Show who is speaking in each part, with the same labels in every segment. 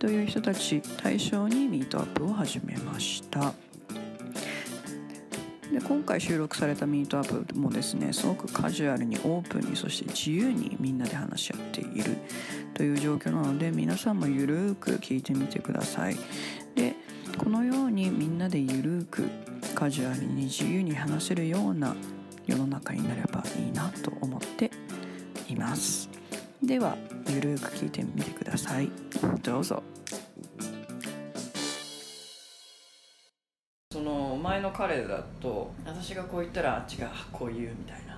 Speaker 1: という人たち対象にミートアップを始めました。で今回収録されたミートアップもですねすごくカジュアルにオープンにそして自由にみんなで話し合っているという状況なので皆さんもゆるーく聞いてみてください。でこのようにみんなでゆるーくカジュアルに自由に話せるような世の中になればいいなと思っています。ではゆるーく聞いてみてください。どうぞ。その前の彼だと私がこう言ったらあっちがこう言うみたいな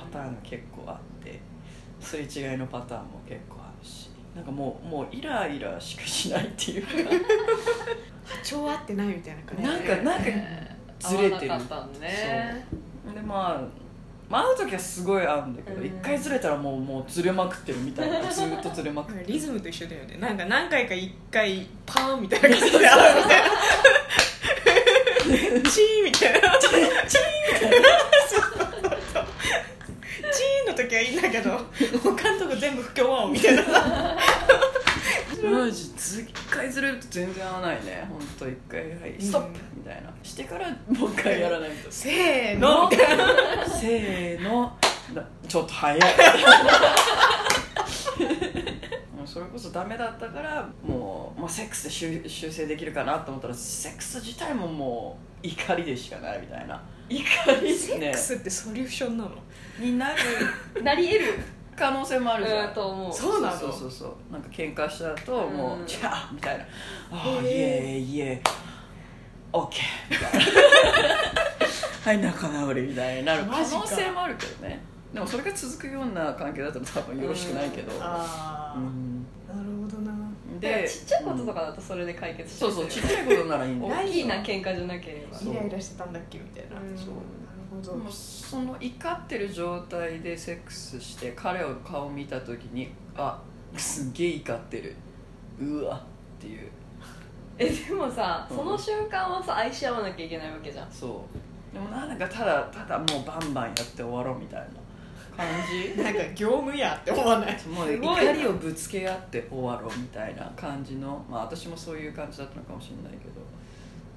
Speaker 1: パターンが結構あってすれ違いのパターンも結構あるしなんかもうもうイライラしかしないっていうか。
Speaker 2: 波長合ってないみたいな感じ
Speaker 1: なんかなんかずれてる。
Speaker 3: 合わなかったんだね。
Speaker 1: そう。でまあまあ会う時はすごい合うんだけど
Speaker 2: うん。
Speaker 1: 一、回ずれたらもうもうずれまくってるみたいな ずっとずれまくってる。
Speaker 2: リズムと一緒だよね。なんか何回か一回パーンみたいな感じで。合うみたいな。チーンみたいな。チーンみたいなチーンの時はいいんだけど。他のとこ全部不協和音みたいな。
Speaker 1: マジず一回ずれると全然合わないね。本当一回。はい。ストップ。みたいな。してからもう一回やらないと。
Speaker 2: せーの。みたいな
Speaker 1: せーの。だちょっと早い。もうそれこそダメだったからもう、まあ、セックスで修修正できるかなと思ったらセックス自体ももう怒りでしかないみたいな。怒り？ですね。
Speaker 2: セックスってソリューションなの？
Speaker 1: になる。
Speaker 3: なり得る
Speaker 1: 可能性もあるじゃん。
Speaker 3: うんと思う。
Speaker 2: そうなの？
Speaker 1: そうそうそうなんか喧嘩した後もう
Speaker 3: うん「
Speaker 1: じゃあ」みたいな「ああ
Speaker 2: え
Speaker 1: エー。イイエーイオッケー」みたいなはい仲直りみたいになる。可能性もあるけどね。でもそれが続くような関係だったら多分よろしくないけど。
Speaker 2: ああ、
Speaker 1: うん。
Speaker 2: なるほどな。
Speaker 1: で
Speaker 3: ちっちゃいこととかだとそれで解決して
Speaker 1: そうそうちっちゃいことならいいんだよ。
Speaker 3: 大きな喧嘩じゃなければ。
Speaker 1: そう。
Speaker 2: イライラしてたんだっけみたいな。
Speaker 3: うん。
Speaker 2: そう。なるほど。
Speaker 1: でもその怒ってる状態でセックスして彼を顔見た時にあすっげえ怒ってる。うわっていう
Speaker 3: えでもさ
Speaker 1: うん。
Speaker 3: その瞬間はさ愛し合わなきゃいけないわけじゃん。
Speaker 1: そう。でもなんかただただもうバンバンやって終わろうみたいな感じ？
Speaker 2: なんか業務やって思わない。
Speaker 1: もう怒りをぶつけ合って終わろうみたいな感じのまあ私もそういう感じだったのかもしれないけど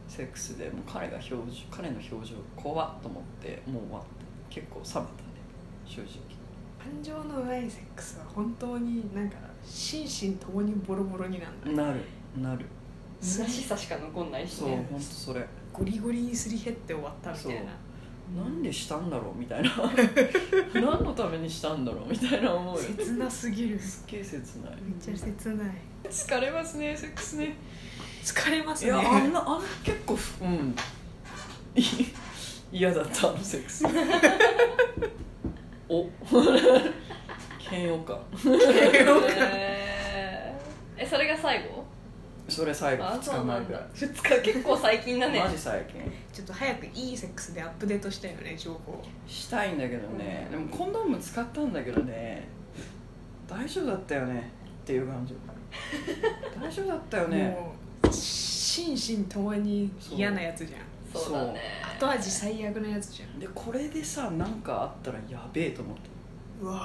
Speaker 1: セックスでもう彼が表情彼の表情怖っと思ってもう終わって結構冷めたね正直。
Speaker 2: 感情のないセックスは本当になんか心身ともにボロボロになる
Speaker 1: なるなる
Speaker 3: 虚しさしか残ん。ないし
Speaker 1: そう
Speaker 3: ね
Speaker 1: 本当それ。
Speaker 2: ゴリゴリにすり減って終わったみたいな。
Speaker 1: なんでしたんだろうみたいな。何のためにしたんだろうみたいな思うよ。
Speaker 2: 切なすぎる。
Speaker 1: すっげえ切ない。
Speaker 2: めっちゃ切ない。
Speaker 1: 疲れますねセックスね。
Speaker 2: 疲れます
Speaker 1: い
Speaker 2: ね
Speaker 1: やあんなあん結構ふうん。い嫌だったあのセックス。お。嫌悪感。
Speaker 3: えー。えそれが最後？
Speaker 1: それ最後
Speaker 3: あ
Speaker 1: 2
Speaker 3: そうなんだ。
Speaker 1: 日前ぐらい。
Speaker 3: 2日結構最近だね。
Speaker 1: マジ最近。
Speaker 2: ちょっと早くいいセックスでアップデートしたいよね情報
Speaker 1: したいんだけどね、でもコンドーム使ったんだけどね。大丈夫だったよね。っていう感じ。大丈夫だったよね。
Speaker 2: もう心身ともに嫌なやつじゃん。
Speaker 3: そうだね。
Speaker 2: 後味最悪なやつじゃん。
Speaker 1: でこれでさ何かあったらやべえと思って
Speaker 2: うわ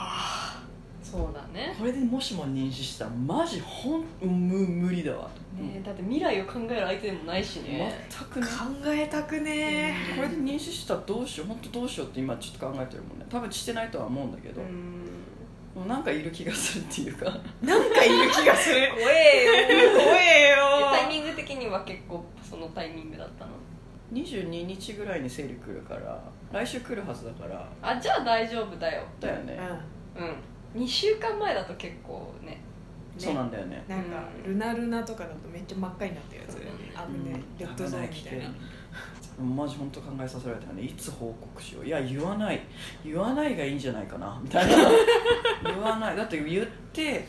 Speaker 3: そうだね。
Speaker 1: これでもしも妊娠したらマジほん無無理だわ、
Speaker 3: ねだって未来を考える相手でもないしね。
Speaker 1: 全くね。
Speaker 2: 考えたくね。
Speaker 1: これで妊娠したらどうしよう本当どうしようって今ちょっと考えてるもんね。多分してないとは思うんだけど、
Speaker 3: うん。
Speaker 1: もうなんかいる気がするっていうか。
Speaker 2: なんかいる気がする。
Speaker 3: 怖えよ。
Speaker 2: 怖えよ。
Speaker 3: タイミング的には結構そのタイミングだったの
Speaker 1: ？22日ぐらいに生理来るから来週来るはずだから。
Speaker 3: あじゃあ大丈夫だよ。
Speaker 1: だよね、
Speaker 3: うん2週間前だと結構ね
Speaker 1: そうなんだよね。
Speaker 2: なんかルナルナとかだとめっちゃ真っ赤になってるやつ。ね。
Speaker 1: うん。
Speaker 2: レッドゾーンみたいな。
Speaker 1: マジ本当考えさせられたよねいつ報告しよう。いや言わない。言わないがいいんじゃないかな。みたいな。言わない。だって言って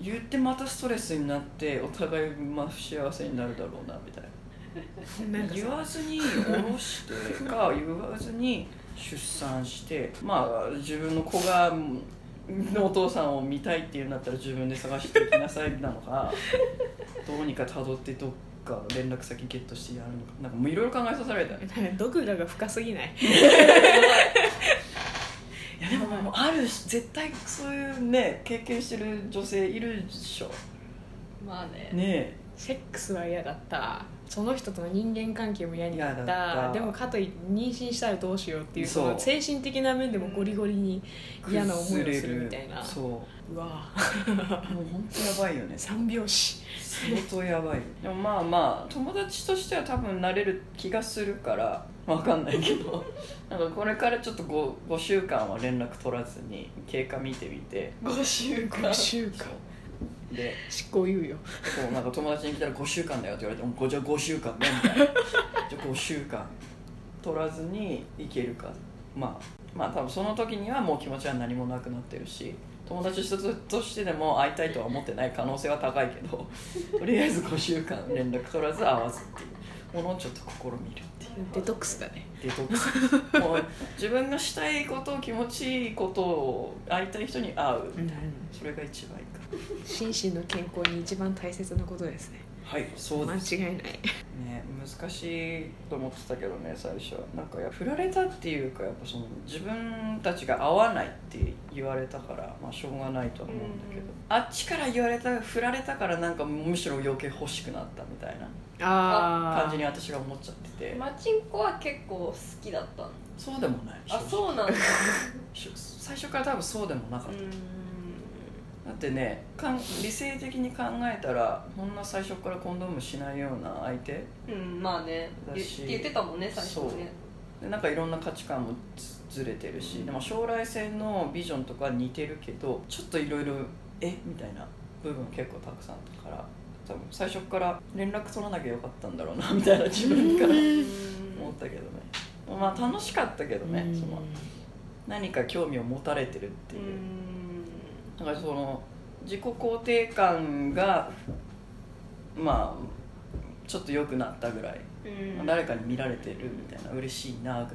Speaker 1: 言ってまたストレスになってお互いまあ不幸せになるだろうなみたいな。言わずに下ろしてか言わずに出産してまあ自分の子がのお父さんを見たいっていうんだったら自分で探していきなさいなのか どうにか辿ってどっか連絡先ゲットしてやるのかなんかもういろいろ考えさせられたよね。
Speaker 2: ドクラが深すぎない？
Speaker 1: いやでもあるし絶対そういうね経験してる女性いるでしょ。
Speaker 3: まあね。
Speaker 1: ね
Speaker 2: セックスは嫌だったその人との人間関係も嫌になった。
Speaker 1: 嫌だった。
Speaker 2: でもかといって妊娠したらどうしようっていう
Speaker 1: そ
Speaker 2: 精神的な面でもゴリゴリに
Speaker 1: え
Speaker 2: 嫌な思いをするみたいな。
Speaker 1: そう。
Speaker 2: うわ。
Speaker 1: もう本当やばいよね。
Speaker 2: 三拍子。
Speaker 1: 相当やばいでもまあまあ友達としては多分なれる気がするからわかんないけど。なんかこれからちょっと 5, 5週間は連絡取らずに経過見てみて。
Speaker 3: 5週
Speaker 2: 5週間
Speaker 1: で
Speaker 2: 執行猶予。
Speaker 1: そうなんか友達に来たら5週間だよって言われてもじゃあ5週間ねみたいな。じゃあ5週間。取らずにいけるか。まあまあ多分その時にはもう気持ちは何もなくなってるし友達一つとしてでも会いたいとは思ってない可能性は高いけど とりあえず5週間連絡取らず会わずっていう。ものをちょっと試みるっていう。
Speaker 2: デトックスだね。
Speaker 1: デトックス。もう自分がしたいこと気持ちいいことを会いたい人に会うそれが一番いいか
Speaker 2: 心身の健康に一番大切なことですね。
Speaker 1: はいそう
Speaker 2: 間
Speaker 1: です。
Speaker 2: 違いない。
Speaker 1: ね難しいと思ってたけどね最初は。なんかや振られたっていうかやっぱその自分たちが合わないって言われたからまあしょうがないとは思うんだけど、
Speaker 3: うん。
Speaker 1: あっちから言われた振られたからなんかむしろ余計欲しくなったみたいな。
Speaker 2: あ
Speaker 1: 感じに私が思っちゃってて。
Speaker 3: マチンコは結構好きだったの？
Speaker 1: そうでもない。
Speaker 3: あそうなんだ。
Speaker 1: し最初から多分そうでもなかった、
Speaker 3: う
Speaker 1: だってねかん理性的に考えたらこんな最初からコンドームしないような相手
Speaker 3: ん、うん、まあね。言言ってたもんね最初ね。
Speaker 1: でなんかいろんな価値観もずずれてるし、でも将来性のビジョンとか似てるけどちょっといろいろえ？みたいな部分結構たくさんあったから多分最初から連絡取らなきゃよかったんだろうな みたいな自分から思ったけどね。まあ楽しかったけどねその何か興味を持たれてるって
Speaker 3: う。
Speaker 1: いう、
Speaker 3: ん
Speaker 1: なんかその自己肯定感がまあちょっと良くなったぐらい、
Speaker 3: うん。
Speaker 1: 誰かに見られてるみたいな嬉しいなぐらい。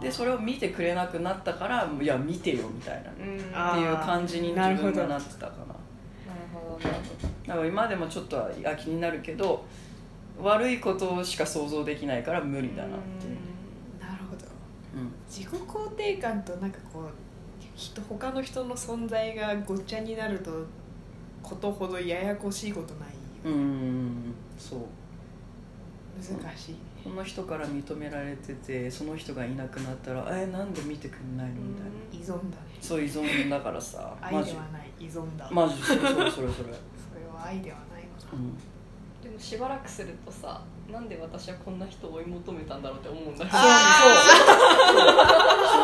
Speaker 1: でそれを見てくれなくなったからいや見てよみたいな。っ
Speaker 3: うん。
Speaker 2: あ
Speaker 1: ていう感じに自
Speaker 2: なるほど
Speaker 1: 分がなってたかな。
Speaker 3: なるほどね
Speaker 1: だから今でもちょっとはあ気になるけど悪いことしか想像できないから無理だなっていう、
Speaker 2: なるほど。
Speaker 1: うん。
Speaker 2: 自己肯定感となんかこう人他の人の存在がごっちゃになるとことほどややこしいことないよ。
Speaker 1: うんそう。
Speaker 2: 難しい。
Speaker 1: この人から認められててその人がいなくなったらえなんで見てくんないのみたいな。
Speaker 2: 依存だね。
Speaker 1: そう依存だからさ。
Speaker 2: 愛ではない依存だ。
Speaker 1: マジそれそれそれそれ、
Speaker 2: それは愛ではないのだ
Speaker 1: うん。
Speaker 3: でもしばらくするとさなんで私はこんな人を追い求めたんだろうって思うんだけど
Speaker 1: そう。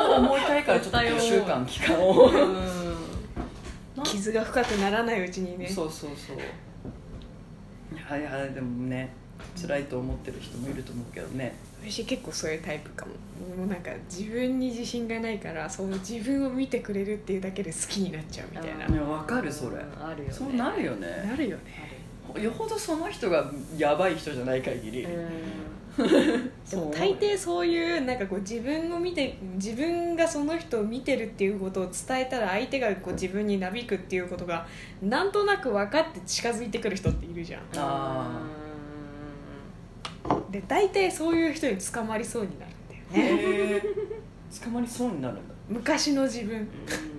Speaker 1: そう思いたいからちょっと5週間期間を。
Speaker 3: う
Speaker 2: 傷が深くならないうちにね。
Speaker 1: そうそうそう。いやいやでもね辛いと思ってる人もいると思うけどね。
Speaker 2: 私結構そういうタイプかも。もうなんか自分に自信がないからその自分を見てくれるっていうだけで好きになっちゃうみたいな、
Speaker 1: わかるそれ。
Speaker 3: あるよね。
Speaker 1: そうなるよね。
Speaker 2: なるよね
Speaker 1: よほどその人がやばい人じゃない限り、
Speaker 3: うん。
Speaker 2: でも大抵そういうなんかこう自分を見て自分がその人を見てるっていうことを伝えたら相手がこう自分になびくっていうことがなんとなく分かって近づいてくる人っているじゃん。
Speaker 1: あ
Speaker 2: で大体そういう人に捕まりそうになるんだよね。
Speaker 1: 捕まりそうになるんだ。
Speaker 2: 昔の自分。
Speaker 1: うん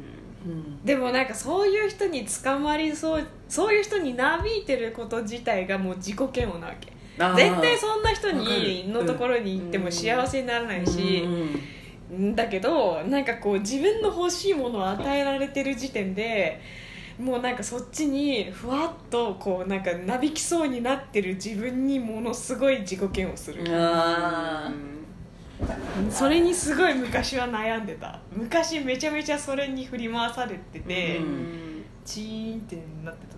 Speaker 2: でもなんかそういう人に捕まりそうそういう人になびいてること自体がもう自己嫌悪なわけ。絶対そんな人に
Speaker 1: る
Speaker 2: のところに行っても幸せにならないし、
Speaker 1: うん
Speaker 2: だけどなんかこう自分の欲しいものを与えられてる時点でもうなんかそっちにふわっとこうなんかなびきそうになってる自分にものすごい自己嫌悪する、
Speaker 1: あ
Speaker 2: それにすごい昔は悩んでた。昔めちゃめちゃそれに振り回されてて、
Speaker 1: うん。
Speaker 2: チーンってなってた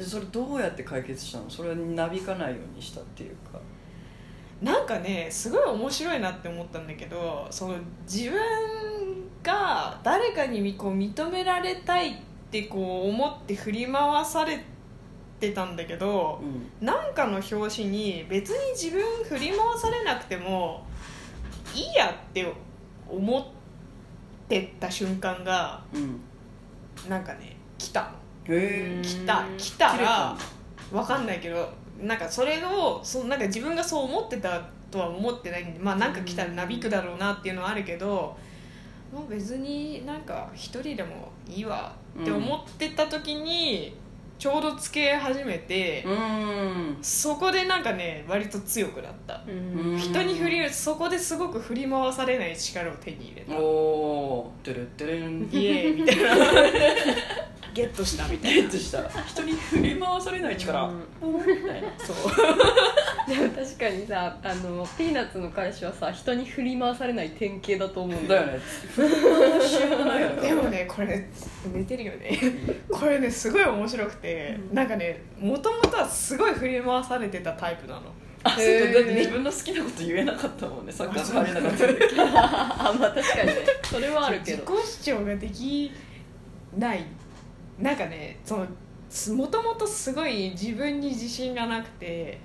Speaker 1: ーそれどうやって解決したの？それになびかないようにしたっていうか。
Speaker 2: なんかねすごい面白いなって思ったんだけどその自分が誰かにこう認められたいってこう思って振り回されってたんだけど
Speaker 1: うん。
Speaker 2: なんかの表紙に別に自分振り回されなくてもいいやって思ってた瞬間が
Speaker 1: うん
Speaker 2: なんかね来たの。来た。来たらわかんないけどなんかそれをそなんか自分がそう思ってたとは思ってないんでまあなんか来たらなびくだろうなっていうのはあるけど、まあ、別になんか一人でもいいわって思ってた時にちょうどつけ始めて、
Speaker 1: うん。
Speaker 2: そこでなんかね割と強くなった、
Speaker 1: うん。
Speaker 2: 人に振りそこですごく振り回されない力を手に入れた。
Speaker 1: おおー。てるってるん
Speaker 2: イエーイみたいなゲットしたみたいな。
Speaker 1: ゲットした。人に振り回されない力。
Speaker 3: うん。
Speaker 1: みたいな。
Speaker 2: そう。
Speaker 3: でも確かにさあのピーナッツの彼氏はさ人に振り回されない典型だと思うんだよ
Speaker 1: ね。振り回しようがないよね。
Speaker 2: でもねこれ寝てるよね。これねすごい面白くて、
Speaker 3: うん。
Speaker 2: なんかねもともとはすごい振り回されてたタイプなの。
Speaker 1: あそっか。
Speaker 3: へー。
Speaker 1: だって自分の好きなこと言えなかったもんねサッカー入れなかった時。
Speaker 3: あまあ確かにね。それはあるけど。
Speaker 2: 自己主張ができない。なんかねそのもともとすごい自分に自信がなくて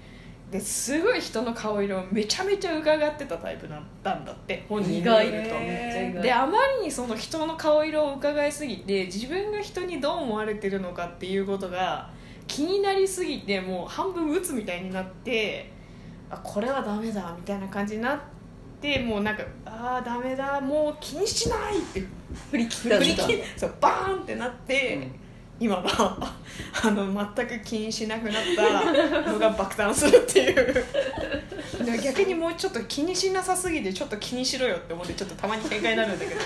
Speaker 2: ですごい人の顔色をめちゃめちゃ伺ってたタイプだったんだって。本人に
Speaker 3: 意外
Speaker 2: 言うとであまりにその人の顔色を伺いすぎて自分が人にどう思われてるのかっていうことが気になりすぎてもう半分鬱みたいになってあこれはダメだみたいな感じになってもうなんかああダメだもう気にしないって
Speaker 3: 振り切ったんだ
Speaker 2: 振り切そうバーンってなって、今は あの全く気にしなくなったのが爆誕するっていう。でも逆にもうちょっと気にしなさすぎてちょっと気にしろよって思ってちょっとたまに喧嘩になるんだけど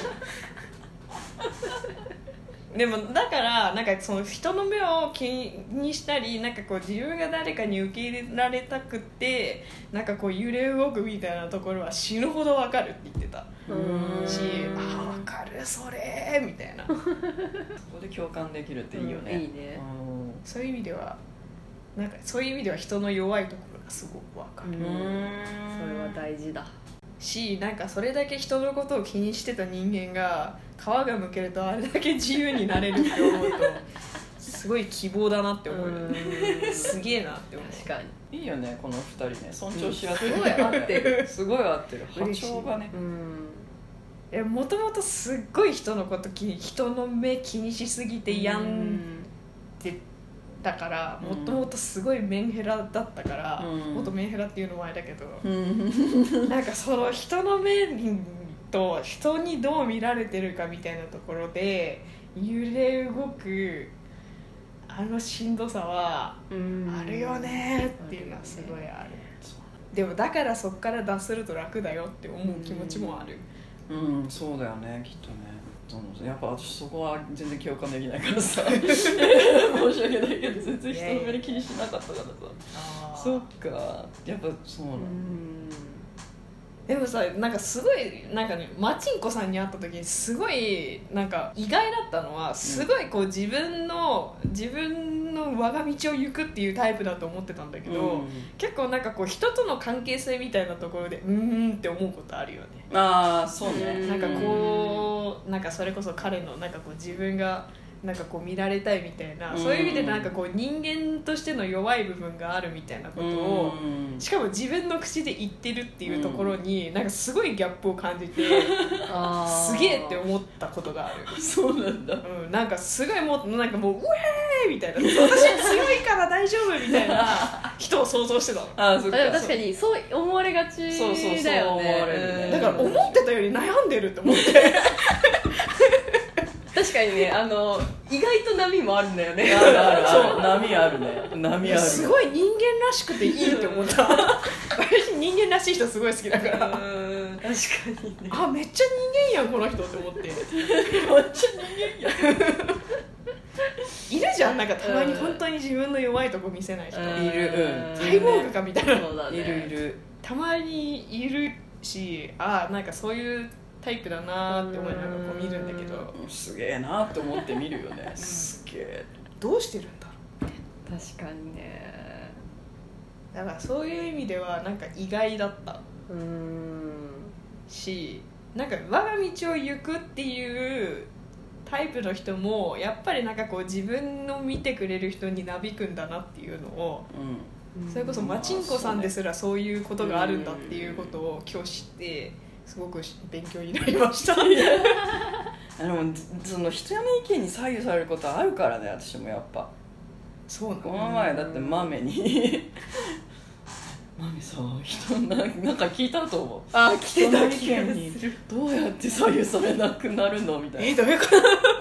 Speaker 2: でもだからなんかその人の目を気にしたりなんかこう自分が誰かに受け入れられたくってなんかこう揺れ動くみたいなところは死ぬほどわかるって言ってた。
Speaker 3: うん。
Speaker 2: しああ分かるそれみたいな。
Speaker 1: そこで共感できるっていいよね、
Speaker 3: うん。いいね。
Speaker 2: そういう意味ではなんかそういう意味では人の弱いところがすごくわかる、
Speaker 3: それは大事だ
Speaker 2: しなんかそれだけ人のことを気にしてた人間が皮がむけるとあれだけ自由になれるって思うと すごい希望だなって思うすげえなって思う。
Speaker 3: 確かに。
Speaker 1: いいよねこの二人ね。尊重し合ってる、
Speaker 3: すごい合ってる。
Speaker 1: すごい合ってる。波長がね。
Speaker 3: うん。
Speaker 2: もともとすっごい人のこと人の目気にしすぎて病んでたから
Speaker 1: うん。
Speaker 2: もともとすごいメンヘラだったから、
Speaker 1: うん。
Speaker 2: もっとメンヘラっていうのもあれだけど、
Speaker 1: うん。
Speaker 2: なんかその人の目と人にどう見られてるかみたいなところで揺れ動くあのしんどさは
Speaker 3: うん。
Speaker 2: あるよねっていうのはすごいある、でもだからそこから脱すると楽だよって思う気持ちもある、
Speaker 1: うん。そうだよねきっとねうんやっぱ私そこは全然共感できないからさ。申し訳ないけど全然人の目に気にしなかったからさ。そっか。やっぱそうな
Speaker 3: うん。
Speaker 1: だ
Speaker 2: でもさなんかすごいなんかねマチンコさんに会った時にすごいなんか意外だったのはすごいこう自分の自分の我が道を行くっていうタイプだと思ってたんだけど、
Speaker 1: うん。
Speaker 2: 結構なんかこう人との関係性みたいなところでうーんって思うことあるよね。
Speaker 1: ああそう
Speaker 3: うん
Speaker 1: ね。
Speaker 2: なんかこうなんかそれこそ彼のなんかこう自分がなんかこう見られたいみたいな、
Speaker 1: うん。
Speaker 2: そういう意味でなんかこう人間としての弱い部分があるみたいなことを、
Speaker 1: うん。
Speaker 2: しかも自分の口で言ってるっていうところに、なんかすごいギャップを感じて すげえって思ったことがある、
Speaker 1: そうなんだ。
Speaker 2: うん、なんかすごいもうなんかもう「ウェーイ!」みたいな「私強いから大丈夫!」みたいな 人を想像してたの。
Speaker 1: ああそっか。
Speaker 3: 確かにそう思われがち
Speaker 1: そうそうそう
Speaker 3: だよ
Speaker 1: 思われるね。
Speaker 3: ね
Speaker 2: だから思ってたより悩んでるって思って
Speaker 3: 確かにねあの意外と波もあるんだよね。
Speaker 1: あるあるある。波あるね。波ある
Speaker 2: すごい人間らしくていいって思った。私人間らしい人すごい好きだから。
Speaker 3: うん確かにね。
Speaker 2: あめっちゃ人間やんこの人って思って。
Speaker 1: めっちゃ人間や
Speaker 2: いるじゃんなんかたまに本当に自分の弱いとこ見せない人。
Speaker 3: うん。
Speaker 1: いる。うん。
Speaker 2: サイボーグかみたいな。
Speaker 3: ね。
Speaker 1: いるいる。
Speaker 2: たまにいるしあなんかそういうタイプだなって思いながらこう見るんだけど。
Speaker 1: うん。すげえなって思って見るよね。すげえ
Speaker 2: どうしてるんだろ
Speaker 3: 確かにね。
Speaker 2: うだからそういう意味ではなんか意外だった。
Speaker 3: うん。
Speaker 2: しなんか我が道を行くっていうタイプの人もやっぱりなんかこう自分の見てくれる人になびくんだなっていうのを
Speaker 1: うん。
Speaker 2: それこそマチンコさんですらそういうことがあるんだっていうことを今日知ってすごく勉強になりました。
Speaker 1: でもその人の意見に左右されることあるからね私もやっぱ。
Speaker 2: そうなの
Speaker 1: この前だって豆に。豆さ人ななんか聞いたと思う。
Speaker 3: あ来て
Speaker 1: 人の意
Speaker 3: た気が
Speaker 1: 見に。
Speaker 3: する
Speaker 1: どうやって左右されなくなるのみたい
Speaker 2: え
Speaker 1: な
Speaker 2: どういうこ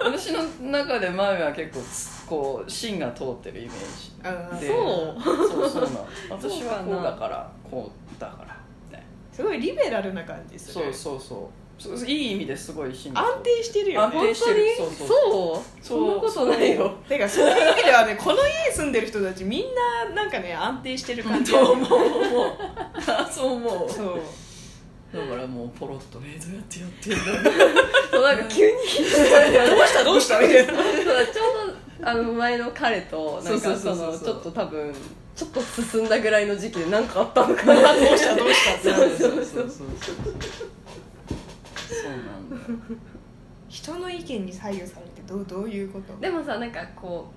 Speaker 2: と？
Speaker 1: 私の中で豆は結構つこう芯が通ってるイメージ。で
Speaker 3: そう。
Speaker 1: そうそうなの。私はこ
Speaker 3: そう
Speaker 1: だからこうだから。ね
Speaker 2: すごいリベラルな感じする。
Speaker 1: そうそうそう。そういい意味ですごい
Speaker 2: 安定してるよね。
Speaker 1: 安定してる。
Speaker 3: 本当に？
Speaker 1: そうそう
Speaker 3: そう。そんなことないよ。
Speaker 2: てかそういう意味ではねこの家住んでる人たちみんななんかね安定してる感じ
Speaker 1: そう思う。思う。あそう思う。
Speaker 2: そう。
Speaker 1: だからもうポロッと「えどうやってやってんだ
Speaker 3: そうなんか急に。
Speaker 2: どうした？どうした？みたいな
Speaker 3: そうちょうどあの前の彼となんか
Speaker 1: そう
Speaker 3: そ
Speaker 1: そうそう。そう
Speaker 3: のちょっと多分ちょっと進んだぐらいの時期で何かあったのかな。
Speaker 2: どうしたどうしたってなる
Speaker 1: そうそうそうそうそうなんだ。よ
Speaker 2: 人の意見に左右されてどうどういうこと？
Speaker 3: でもさなんかこ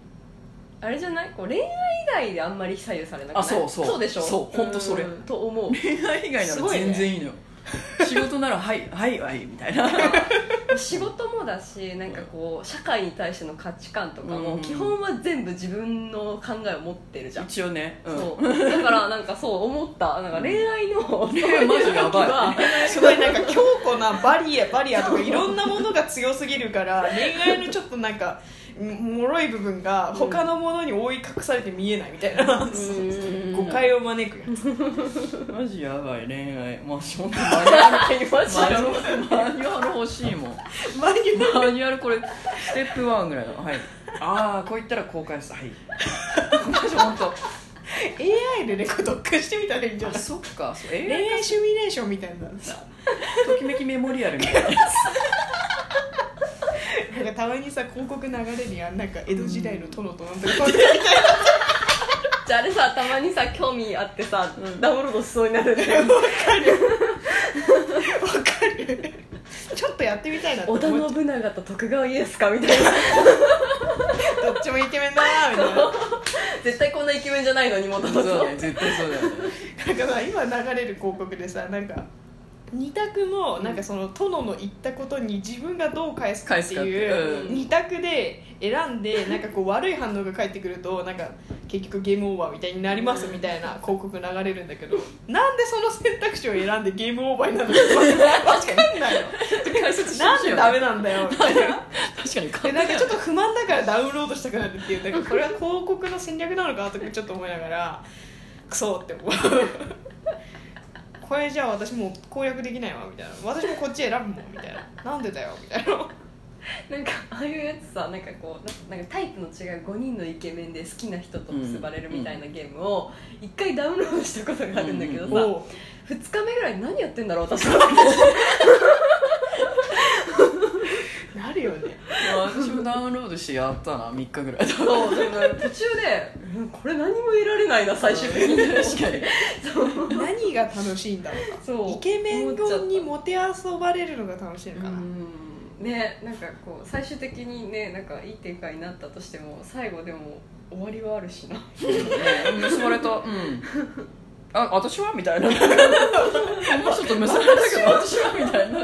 Speaker 3: うあれじゃない？こう恋愛以外であんまり左右されなくない？
Speaker 1: あそうそう。
Speaker 3: そうでしょ？
Speaker 1: そうほんとそれ。
Speaker 3: ん。と思う。
Speaker 1: 恋愛以外なら全然いいのよ 仕事なら「はいはいはい」みたいな。
Speaker 3: 仕事もだしなんかこう社会に対しての価値観とか
Speaker 1: うん
Speaker 3: も基本は全部自分の考えを持ってるじゃん、
Speaker 1: 一応ね、うん、
Speaker 3: そう。だからなんかそう思った。なんか恋愛の
Speaker 1: 恋愛マジやばい。
Speaker 2: すごいなんか強固なバリアバリアとかいろんなものが強すぎるから恋愛のちょっとなんかもろい部分が他のものに覆い隠されて見えないみたいな。
Speaker 3: うん。
Speaker 2: 誤解を招く。やつ
Speaker 1: マジやばい恋愛。まあ本当マニュアル
Speaker 3: マジ
Speaker 1: マニュアルマニュアル欲しいもん。
Speaker 2: マニュ
Speaker 1: マニュアルこれステップ1ぐらいのはい。ああこう言ったらこう返す。はい。マジ本当
Speaker 2: AI でねこう特訓してみたらいいんじゃない？
Speaker 1: あそっか。そう
Speaker 2: 恋
Speaker 1: AI
Speaker 2: 愛シミュレーションみたいな。さ
Speaker 1: ときめきメモリアルみたいなや
Speaker 2: なんかたまにさ広告流れにはなんか江戸時代の殿となんとか。こういう
Speaker 3: じゃああれさたまにさ興味あってさ、
Speaker 1: うん。
Speaker 3: ダウンロードしそうになるんだよ
Speaker 2: わかる。ちょっとやってみたいなって思
Speaker 3: 織
Speaker 2: っちゃ
Speaker 3: 田信長と徳川家康かみたいな。
Speaker 2: うどっちもイケメンだなみたいな。
Speaker 3: 絶対こんなイケメンじゃないのにもとも
Speaker 1: そう
Speaker 3: と
Speaker 1: だね絶対そうだよね。
Speaker 2: なんかさ今流れる広告でさなんか二択のなんかその殿の言ったことに自分がどう返すかってい
Speaker 1: う。うん。
Speaker 2: 二択で選んでなんかこう悪い反応が返ってくるとなんか結局ゲームオーバーみたいになりますみたいな広告流れるんだけどなんでその選択肢を選んでゲームオーバーになるのか 分かんないの。
Speaker 1: 解説して
Speaker 2: なんでダメなんだよみたいな
Speaker 1: 確かに
Speaker 2: なんかちょっと不満だからダウンロードしたくなるっていうなんかこれは広告の戦略なのかとかちょっと思いながらクソって思うこれじゃあ私もう攻略できないわみたいな。私もこっち選ぶもんみたいな。なんでだよみたいな。
Speaker 3: なんかああいうやつさなんかこうななんかタイプの違う5人のイケメンで好きな人と結ばれるみたいなゲームを1回ダウンロードしたことがあるんだけどさ、
Speaker 2: も
Speaker 3: 2日目ぐらいに何やってんだろう私は
Speaker 2: うなるよね
Speaker 1: 私もダウンロードしてやったな3日ぐらい。
Speaker 3: そうでもね途中で、うんこれ何も得られないな最終的に。
Speaker 1: 確かに。
Speaker 2: 何が楽しいんだろうか。
Speaker 3: そう。
Speaker 2: イケメンにもて遊ばれるのが楽しいのかな、
Speaker 3: うん。ねなんかこう最終的にねなんかいい展開になったとしても最後でも終わりはあるしな。
Speaker 1: うん結ばれた。うん。あ私は？みたいな。この人と結ばれたけど私は？みたいな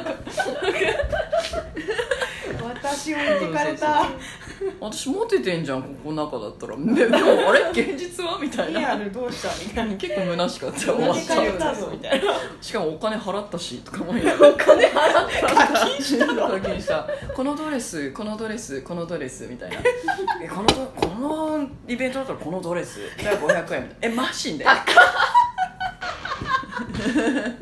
Speaker 2: 私置いてかれた。
Speaker 1: 私モテてんじゃんここの中だったら。ででもあれ？現実は？みたい
Speaker 2: リア
Speaker 1: な
Speaker 2: ルどうした？みたいな。
Speaker 1: 結構虚しかった。終わってちゃう
Speaker 2: かれたぞみたいな。
Speaker 1: しかもお金払ったしとかも言う。お金払った？課金した。課金した。このドレスこのドレスこのドレスみたいな。えこのドこのイベントだったらこのドレス？じゃあ500円。みたいなえマジで？みたいなね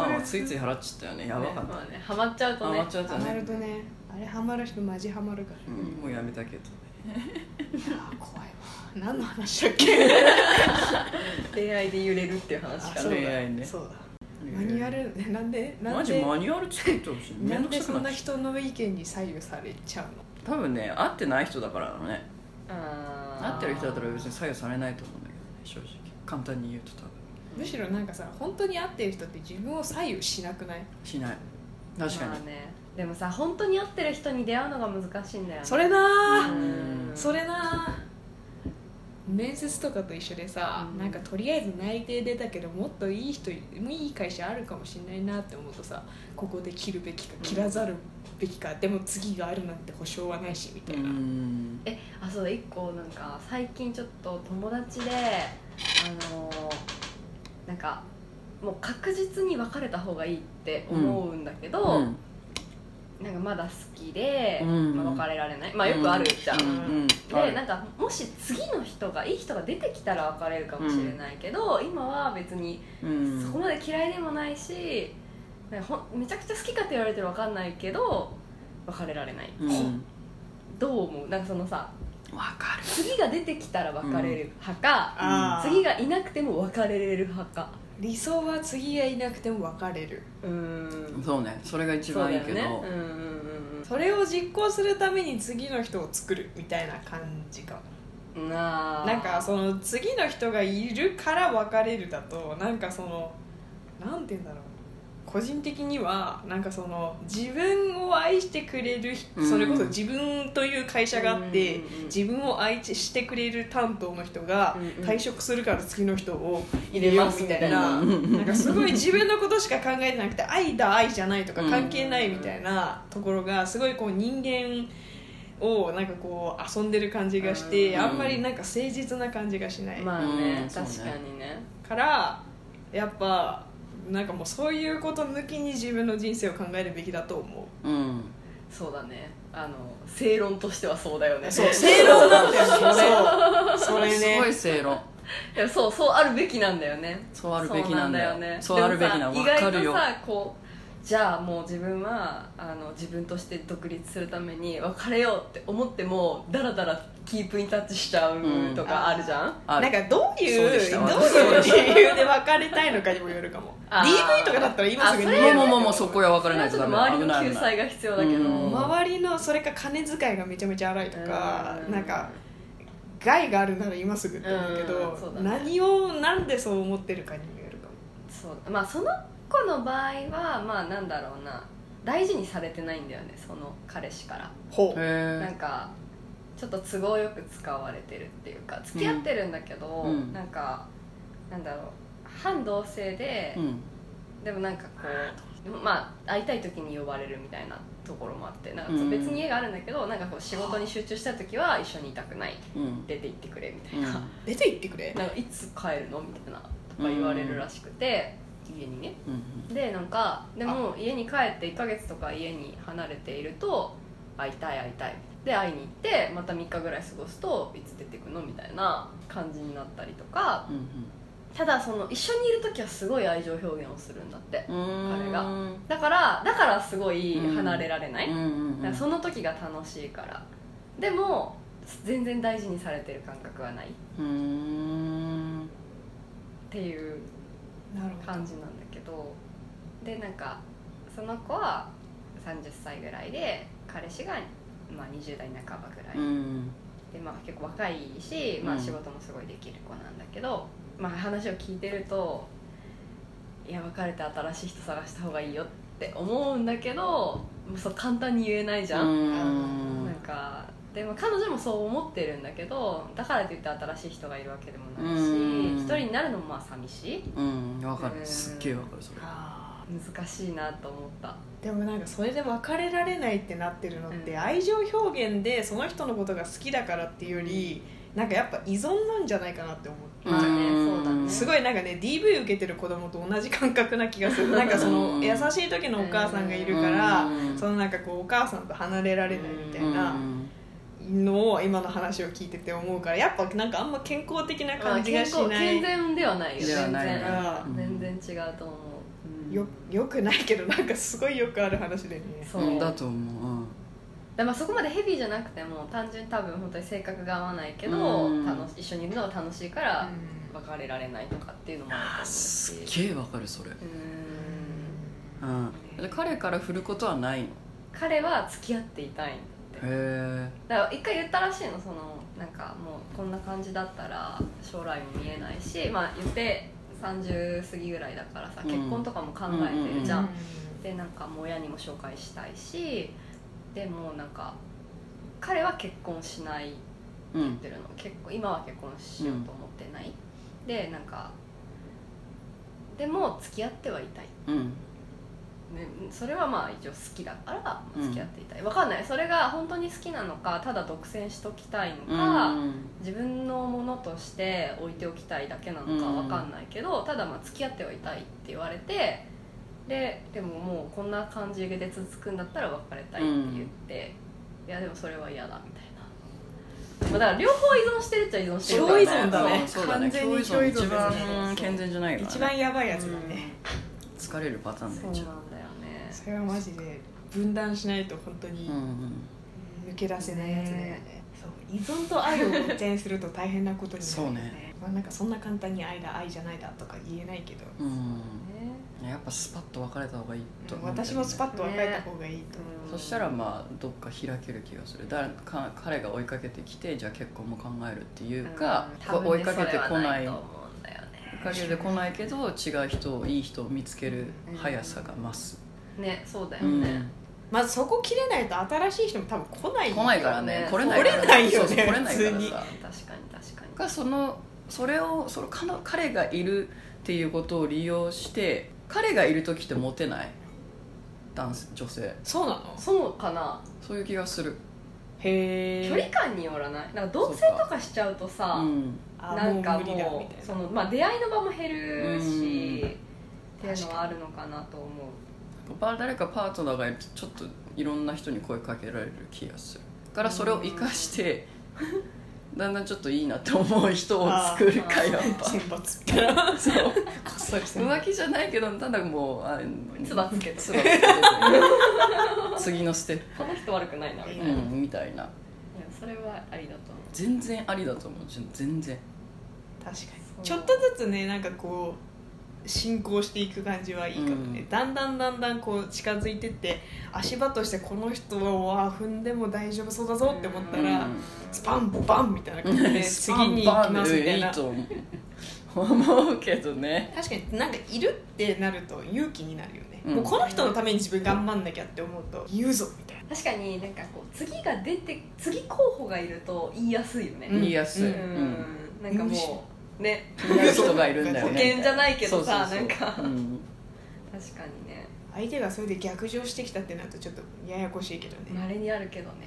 Speaker 1: まあまあついつい払っちゃったよね。やばかった、
Speaker 3: まあねハマっちゃうとね。
Speaker 1: ハマっちゃった
Speaker 2: ハマ
Speaker 1: ね
Speaker 2: るとね。あれハマる人マジハマるか
Speaker 1: うん、もうやめたけど
Speaker 2: らいやー怖いわ。何の話だっけ？
Speaker 3: 恋愛で揺れるっていう話から。
Speaker 2: そうだ。
Speaker 1: 恋愛ね。
Speaker 2: そうだマニュアル？ねなんで？なん
Speaker 1: マジ
Speaker 2: で
Speaker 1: マニュアル作ってほしい。め
Speaker 2: なんでそんな人の意見に左右されちゃうの？
Speaker 1: う多分ね合ってない人だからだね。
Speaker 3: あー。
Speaker 1: 合ってる人だったら別に左右されないと思うんだけどね正直。簡単に言うと多分
Speaker 2: むしろなんかさ本当に合ってる人って自分を左右しなくない？
Speaker 1: しない。確かに、
Speaker 3: まあね。でもさ本当に合ってる人に出会うのが難しいんだよね。
Speaker 2: それなー。
Speaker 3: うん。
Speaker 2: それな面接とかと一緒でさ、
Speaker 3: うん。
Speaker 2: なんかとりあえず内定出たけどもっといい人もいい会社あるかもしれないなって思うとさここで切るべきか切らざるべきか、でも次があるなんて保証はないしみた
Speaker 1: う
Speaker 2: いな、
Speaker 1: ん。
Speaker 3: えあそうだ一個なんか最近ちょっと友達であのなんかもう確実に別れた方がいいって思うんだけど、
Speaker 1: うん。
Speaker 3: なんかまだ好きで、
Speaker 1: うん。
Speaker 3: まあ、別れられない。まあよくあるじゃん、でなんかもし次の人がいい人が出てきたら別れるかもしれないけど、今は別に
Speaker 1: うん。
Speaker 3: そこまで嫌いでもないし、めちゃくちゃ好きかって言われてる分かんないけど別れられない、
Speaker 1: うん。
Speaker 3: どう思う？なんかそのさ
Speaker 1: わかる。
Speaker 3: 次が出てきたら別れる派か、
Speaker 2: あー。
Speaker 3: 次がいなくても別れれる派か
Speaker 2: 理想は次がいなくても別れる。
Speaker 3: うーん。
Speaker 1: そうね。それが一番いいけど、
Speaker 3: ね。うんうんうん
Speaker 2: それを実行するために次の人を作るみたいな感じか
Speaker 3: うんなあ。
Speaker 2: なんかその次の人がいるから別れるだとなんかそのなんて言うんだろう個人的にはなんかその自分を愛してくれる人
Speaker 1: うん。
Speaker 2: それこそ自分という会社があって
Speaker 3: うんうんうん
Speaker 2: 自分を愛してくれる担当の人が
Speaker 3: うんうん。
Speaker 2: 退職するから次の人を入
Speaker 3: 入れま
Speaker 2: すすみたいな。
Speaker 1: うん
Speaker 2: な。んかすごい自分のことしか考えてなくて愛だ愛じゃないとか
Speaker 1: うん
Speaker 2: 関係ないみたいなところがすごいこう人間をなんかこう遊んでる感じがして
Speaker 1: うん。
Speaker 2: あんまりなんか誠実な感じがしない。
Speaker 3: まあね、
Speaker 1: うん。そうね。
Speaker 3: 確かにね。
Speaker 2: からやっぱなんかもうそういうこと抜きに自分の人生を考えるべきだと思う。
Speaker 1: うん。
Speaker 3: そうだね。あの正論としてはそうだよね。
Speaker 2: そう 正論なんだよね。そう。それ
Speaker 1: すごい
Speaker 2: ね
Speaker 1: 正論。
Speaker 3: いやそうそうあるべきなんだよね。
Speaker 1: そうあるべきなんだよ。
Speaker 3: ね。
Speaker 1: そうあるべきなかるよ。
Speaker 3: 意外とさこうじゃあもう自分はあの自分として独立するために別れようって思ってもだらだらキープインタッチしちゃうとかあるじゃん、
Speaker 1: あ
Speaker 2: なんかどういうどういう理由で別れたいのかにもよるかも。DV とかだったら今すぐに
Speaker 3: あそれ
Speaker 1: もうもうもうもうそこは分か
Speaker 3: それはちょっと
Speaker 1: れないとダメ。
Speaker 3: 周りの救済が必要だけど、
Speaker 1: うん。
Speaker 2: 周りのそれか金遣いがめちゃめちゃ荒いとか
Speaker 3: うん。
Speaker 2: なんか害があるなら今すぐって思うけ
Speaker 3: う
Speaker 2: ど
Speaker 3: ね。
Speaker 2: 何をなんでそう思ってるかにもよるかも。
Speaker 3: そうまあその子の場合はまあなんだろうな。大事にされてないんだよねその彼氏から。
Speaker 2: ほ
Speaker 3: なん
Speaker 1: へ
Speaker 3: かちょっと都合よく使われてるっていうか付き合ってるんだけど、
Speaker 1: うん。
Speaker 3: なんかなんだろう。反同性で
Speaker 1: え、うん。
Speaker 3: でもなんかこうまあ会いたい時に呼ばれるみたいなところもあってなんか
Speaker 1: うん。
Speaker 3: 別に家があるんだけど、なんかこう仕事に集中した時は一緒にいたくない。
Speaker 1: うん。
Speaker 3: 出て行ってくれみた
Speaker 1: うん。
Speaker 3: いな、
Speaker 2: 出て行ってくれ？
Speaker 3: なんかいつ帰るの？みたいなとか言われるらしくて、家にね。
Speaker 1: うん
Speaker 3: でなんかでも家に帰って1ヶ月とか家に離れていると会いたい会いたい。で会いに行ってまた3日ぐらい過ごすといつ出てくのみたいな感じになったりとか。
Speaker 1: うん
Speaker 3: ただその一緒にいる時はすごい愛情表現をするんだって
Speaker 1: うん。
Speaker 3: 彼が。だからだからすごい離れられない、その時が楽しいから。でも全然大事にされてる感覚はない。っ
Speaker 1: うん。
Speaker 3: ていう感じなんだけどでなんかその子は30歳ぐらいで彼氏が、まあ、20代半ばぐらい、
Speaker 1: うん。
Speaker 3: で、まあ、結構若いし、まあ、
Speaker 1: うん
Speaker 3: 仕事もすごいできる子なんだけど、まあ、話を聞いてるといや別れて新しい人探した方がいいよって思うんだけどもうそう簡単に言えないじゃん、
Speaker 1: うん。
Speaker 3: なんかでも彼女もそう思ってるんだけどだからといって新しい人がいるわけでもないし
Speaker 1: うん。
Speaker 3: 一人になるのもまあ寂しい。
Speaker 1: うん。分か
Speaker 3: うん。
Speaker 1: るすっげえ分かるそれ。
Speaker 2: あ
Speaker 3: 難しいなと思った。
Speaker 2: ーでもなんかそれで別れられないってなってるのって、
Speaker 3: うん。
Speaker 2: 愛情表現でその人のことが好きだからっていうよりなんかやっぱ依存なんじゃないかなって思って
Speaker 3: まあね
Speaker 1: うん。
Speaker 3: そうだね。
Speaker 2: すごいなんかね DV 受けてる子供と同じ感覚な気がする。なんかその
Speaker 1: うん
Speaker 2: 優しい時のお母さんがいるから
Speaker 1: うん。
Speaker 2: そのなんかこうお母さんと離れられないみたいなのを今の話を聞いてて思うからやっぱなんかあんま健康的な感じがし
Speaker 3: まあ
Speaker 2: ない
Speaker 3: 健康健全ではないよ全然
Speaker 2: うん
Speaker 3: 全然。違うと思う、うん。
Speaker 2: よよくないけどなんかすごいよくある話でね。
Speaker 3: そう。
Speaker 1: うん。だと思う。
Speaker 3: でまあそこまでヘビーじゃなくても単純に多分本当に性格が合わないけど、
Speaker 1: うん。
Speaker 3: 楽し一緒にいるのが楽しいから別れられないとかっていうのもあると思う
Speaker 1: すっ
Speaker 3: し
Speaker 1: げえ分かるそれ。
Speaker 3: うーん。
Speaker 1: うん。で彼から振ることはないの？
Speaker 3: 彼は付き合っていたい
Speaker 1: へ
Speaker 3: だから一回言ったらしいのそのなんかもうこんな感じだったら将来も見えないしまあ言って30過ぎぐらいだからさ、
Speaker 1: うん。
Speaker 3: 結婚とかも考えてるじゃん、でなんかもう親にも紹介したいしでもなんか彼は結婚しないって
Speaker 1: うん
Speaker 3: 言ってるの、結構今は結婚しようと思ってない、でなんかでも付き合ってはいたい、
Speaker 1: うん。
Speaker 3: ね、それはまあ一応好きだからまあ付き合っていたい、わかんない。それが本当に好きなのかただ独占しときたいのか、
Speaker 1: うん。
Speaker 3: 自分のものとして置いておきたいだけなのかわかんないけど、ただまあ付き合ってはいたいって言われてででももうこんな感じで続くんだったら別れたいって言って、いやでもそれは嫌だみたいな、まあ、だから両方依存してるっちゃ依存してるから
Speaker 2: 共依存だね。
Speaker 1: そう。だね。
Speaker 2: 完全に
Speaker 1: 共依存一番健全じゃないから、ね、
Speaker 2: 一番やばいやつだね、
Speaker 1: 疲れるパターン
Speaker 3: そうなんだよ
Speaker 1: で一
Speaker 2: それはマジで分断しないと本当に
Speaker 1: うんうん。
Speaker 2: 抜け出せないやつだよね、そう依存と愛をごっちゃにすると大変なことになる
Speaker 1: そうね。
Speaker 2: まあ、なんかそんな簡単に愛だ愛じゃないだとか言えないけど、
Speaker 1: うん。
Speaker 3: ね。
Speaker 1: やっぱスパッと別れた方がいいとね。
Speaker 2: 私もスパッと別れた方がいいと思う、
Speaker 1: そしたらまあどっか開ける気がする。誰か彼が追いかけてきてじゃあ結婚も考えるっていうか、
Speaker 3: うん
Speaker 1: 追いかけてこない。追いかけてこないけど違う人をいい人を見つける速さが増す、
Speaker 3: ねそうだよ
Speaker 1: うん。
Speaker 3: ね、
Speaker 2: まずそこ切れないと新しい人も多分来ない
Speaker 1: 来ないからね。
Speaker 3: ね。
Speaker 1: 来れないから。
Speaker 2: 来れないよね
Speaker 1: そうそう来れないから
Speaker 2: 普通に。
Speaker 1: さ
Speaker 3: 確かに確かに。
Speaker 1: がそのそれをその彼がいるっていうことを利用して彼がいる時ってモテない？男性女性。
Speaker 2: そうなの？
Speaker 3: そうかな。
Speaker 1: そういう気がする、
Speaker 2: へえ
Speaker 3: 距離感によらない？なんか同棲とかしちゃうとさ
Speaker 1: うん、
Speaker 3: なんかもうその、まあ、出会いの場も減るし、
Speaker 1: うん。
Speaker 3: っていうのはあるのかなと思う。
Speaker 1: パ誰かパートナーがいるとちょっといろんな人に声かけられる気がするだからそれを生かしてだんだんちょっといいなって思う人を作るかやっぱそう。
Speaker 2: こっそり選抜
Speaker 1: 浮気じゃないけどただもうあ
Speaker 3: 唾つけて
Speaker 1: 唾つけて次のステッ
Speaker 3: この人悪くないなみたい
Speaker 1: プ、
Speaker 3: な、いや
Speaker 1: うん、みたいな。
Speaker 3: それはありだと思う。
Speaker 1: 全然ありだと思う。全然。
Speaker 2: 確かに。ちょっとずつねなんかこう進行していく感じはいいかもね、
Speaker 1: うん。
Speaker 2: だんだんだんだんこう近づいてって足場としてこの人は踏んでも大丈夫そうだぞって思ったら、
Speaker 1: うん。
Speaker 2: スパンバンみたいな感じで 次に行きますみたいな。
Speaker 1: いいと思うけどね。
Speaker 2: 確かになんかいるってなると勇気になるよね、
Speaker 1: うん。
Speaker 2: もうこの人のために自分頑張んなきゃって思うと言うぞみたいな。
Speaker 3: 確かになんかこう次が出て次候補がいると言いやすいよね。
Speaker 2: うん。
Speaker 1: 言いやすい、
Speaker 2: う
Speaker 3: うん。なんかもうね。
Speaker 1: 気になる人がいるんだよ
Speaker 3: 保
Speaker 1: ね
Speaker 3: 険じゃないけどさなんか。
Speaker 1: うん。
Speaker 3: 確かにね。
Speaker 2: 相手がそれで逆上してきたってなるとちょっとややこしいけどね。
Speaker 3: まれにあるけどね。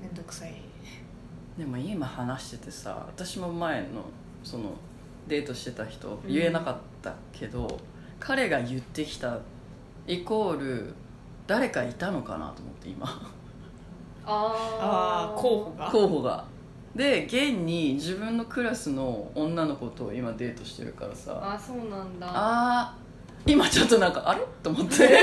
Speaker 2: めんどくさい。
Speaker 1: でも今話しててさ私も前のそのデートしてた人言えなかったけど、彼が言ってきたイコール誰かいたのかなと思って今。
Speaker 2: ああ候補が。
Speaker 1: 候補がで現に自分のクラスの女の子と今デートしてるからさ。
Speaker 3: あそうなんだ。
Speaker 1: あー今ちょっとなんかあれ？と思って。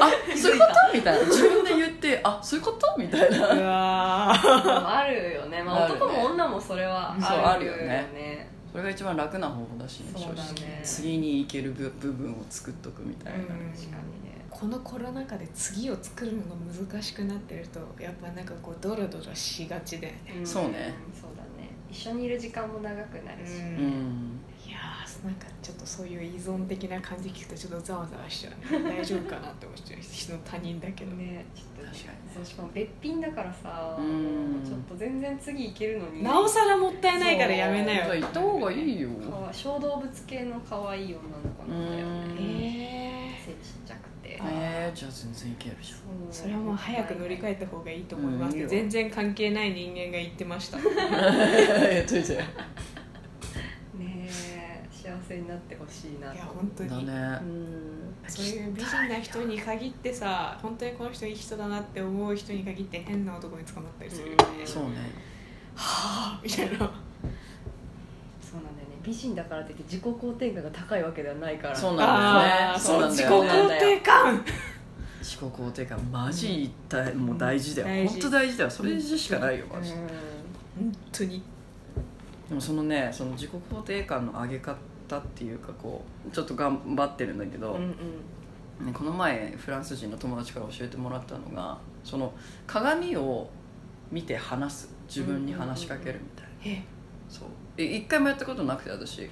Speaker 1: あそういうこと？みたいな。自分で言ってあそういうこと？みたいうな
Speaker 2: わー。
Speaker 3: でもあるよね、まあ、
Speaker 1: あるね。
Speaker 3: 男も女もそれはあるよね。
Speaker 1: それが一番楽な方法だしね
Speaker 3: ね
Speaker 1: 正直。次に行ける部部分を作っとくみたいな、
Speaker 2: うん
Speaker 3: 確かにね
Speaker 2: このコロナ禍で次を作るのが難しくなってるとやっぱなんかこうドロドロしがちだよね
Speaker 3: ん。
Speaker 1: そうね。
Speaker 3: そうだね。一緒にいる時間も長くなるし、
Speaker 2: うん。
Speaker 1: うん
Speaker 2: いやーなんかちょっとそういう依存的な感じ聞くとちょっとざわざわしちゃう、ね、大丈夫かなって思っちゃう。人の他人だけど。
Speaker 3: ねちょっとね。
Speaker 1: 確かにね。
Speaker 3: そうしかもべっぴんだからさ
Speaker 1: うん。
Speaker 3: ちょっと全然次いけるのに。
Speaker 2: なおさらもったいないからやめなよ。
Speaker 1: 行った方がいいよ。
Speaker 3: かわ小動物系の可愛い女の子なんだよ
Speaker 1: うん。
Speaker 3: ね
Speaker 2: え
Speaker 3: 背ちっちゃくて
Speaker 1: えー、じゃあ全然いけるじゃん。
Speaker 2: ー、それはもう早く乗り換えた方がいいと思います
Speaker 1: うん
Speaker 2: 全然関係ない人間が言ってました。
Speaker 1: えっといて
Speaker 3: ねえ幸せになってほしいない
Speaker 2: や本当に
Speaker 1: だね
Speaker 3: うん
Speaker 2: そういう美人な人に限ってさ本当にこの人いい人だなって思う人に限って変な男に捕まったりするよね、
Speaker 1: そうね
Speaker 2: はあみたいな
Speaker 3: 美人だからといって自己肯定感が高いわけではないから。
Speaker 1: そうなんだよね。そうなん
Speaker 2: 自己
Speaker 1: だよね。
Speaker 2: 肯定感
Speaker 1: 自己肯定感マジ大もう大事だよ、
Speaker 2: 大事。
Speaker 1: 本当大事だよ。それしかないよマジで、
Speaker 3: うん。
Speaker 2: 本当に。
Speaker 1: でもそのねその自己肯定感の上げ方っていうかこうちょっと頑張ってるんだけど、
Speaker 3: うんうん
Speaker 1: ねこの前フランス人の友達から教えてもらったのがその鏡を見て話す。自分に話しかけるみたいな、
Speaker 2: え？
Speaker 1: そう。え一回もやったことなくて私。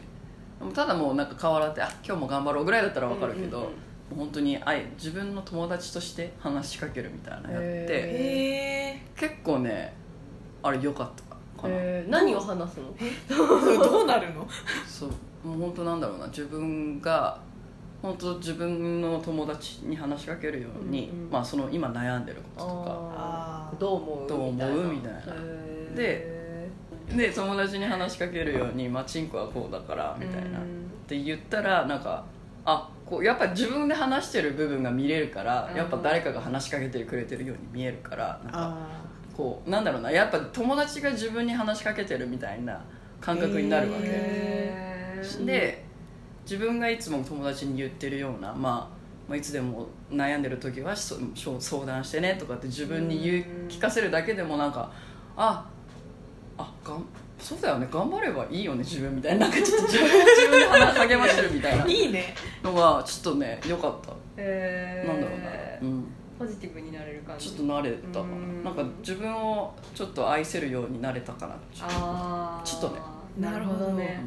Speaker 1: ただもうなんか顔洗って「あ今日も頑張ろう」ぐらいだったら分かるけど、
Speaker 3: うんうんうん。
Speaker 1: 本当にあい自分の友達として話しかけるみたいなのやって
Speaker 2: へ
Speaker 1: 結構ねあれ良かったかな、
Speaker 3: えー。何を話すの？
Speaker 2: え？どうなるの？
Speaker 1: そうもう本当なんだろうな。自分が本当自分の友達に話しかけるように、
Speaker 3: うんうん
Speaker 1: まあその今悩んでることとか
Speaker 3: どう思う？
Speaker 1: どう思う？
Speaker 3: みたいな。
Speaker 1: でで友達に話しかけるように「まあ、チンコはこうだから」みたいな、っ
Speaker 3: うん。
Speaker 1: て言ったらなんかあこうやっぱ自分で話してる部分が見れるから、
Speaker 3: うん。
Speaker 1: やっぱ誰かが話しかけてくれてるように見えるからなんか
Speaker 2: あ
Speaker 1: こうなんだろうなやっぱ友達が自分に話しかけてるみたいな感覚になるわけ、
Speaker 3: へー。
Speaker 1: で自分がいつも友達に言ってるような、まあ、まあいつでも悩んでる時は相談してねとかって自分に言う
Speaker 3: うん。
Speaker 1: 聞かせるだけでもなんかああがんそうだよね。頑張ればいいよね。自分みたいな。なんかちょっと自分を自分で励ましてるみたいな。
Speaker 2: ーいいね。
Speaker 1: のがちょっとね良かった、
Speaker 3: へー。
Speaker 1: なんだろうな、うん、
Speaker 3: ポジティブになれる感じ。
Speaker 1: ちょっと慣れたか
Speaker 3: うん。
Speaker 1: ななんか自分をちょっと愛せるようになれたかな
Speaker 3: あー。
Speaker 1: ちょっとね。
Speaker 3: なるほどね。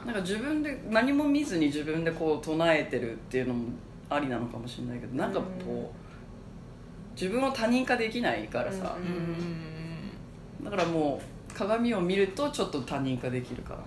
Speaker 1: うん。なんか自分で何も見ずに自分でこう唱えてるっていうのもありなのかもしれないけどなんかこう、
Speaker 3: うん
Speaker 1: 自分を他人化できないからさ、だからもう鏡を見るとちょっと他人化できるかなと。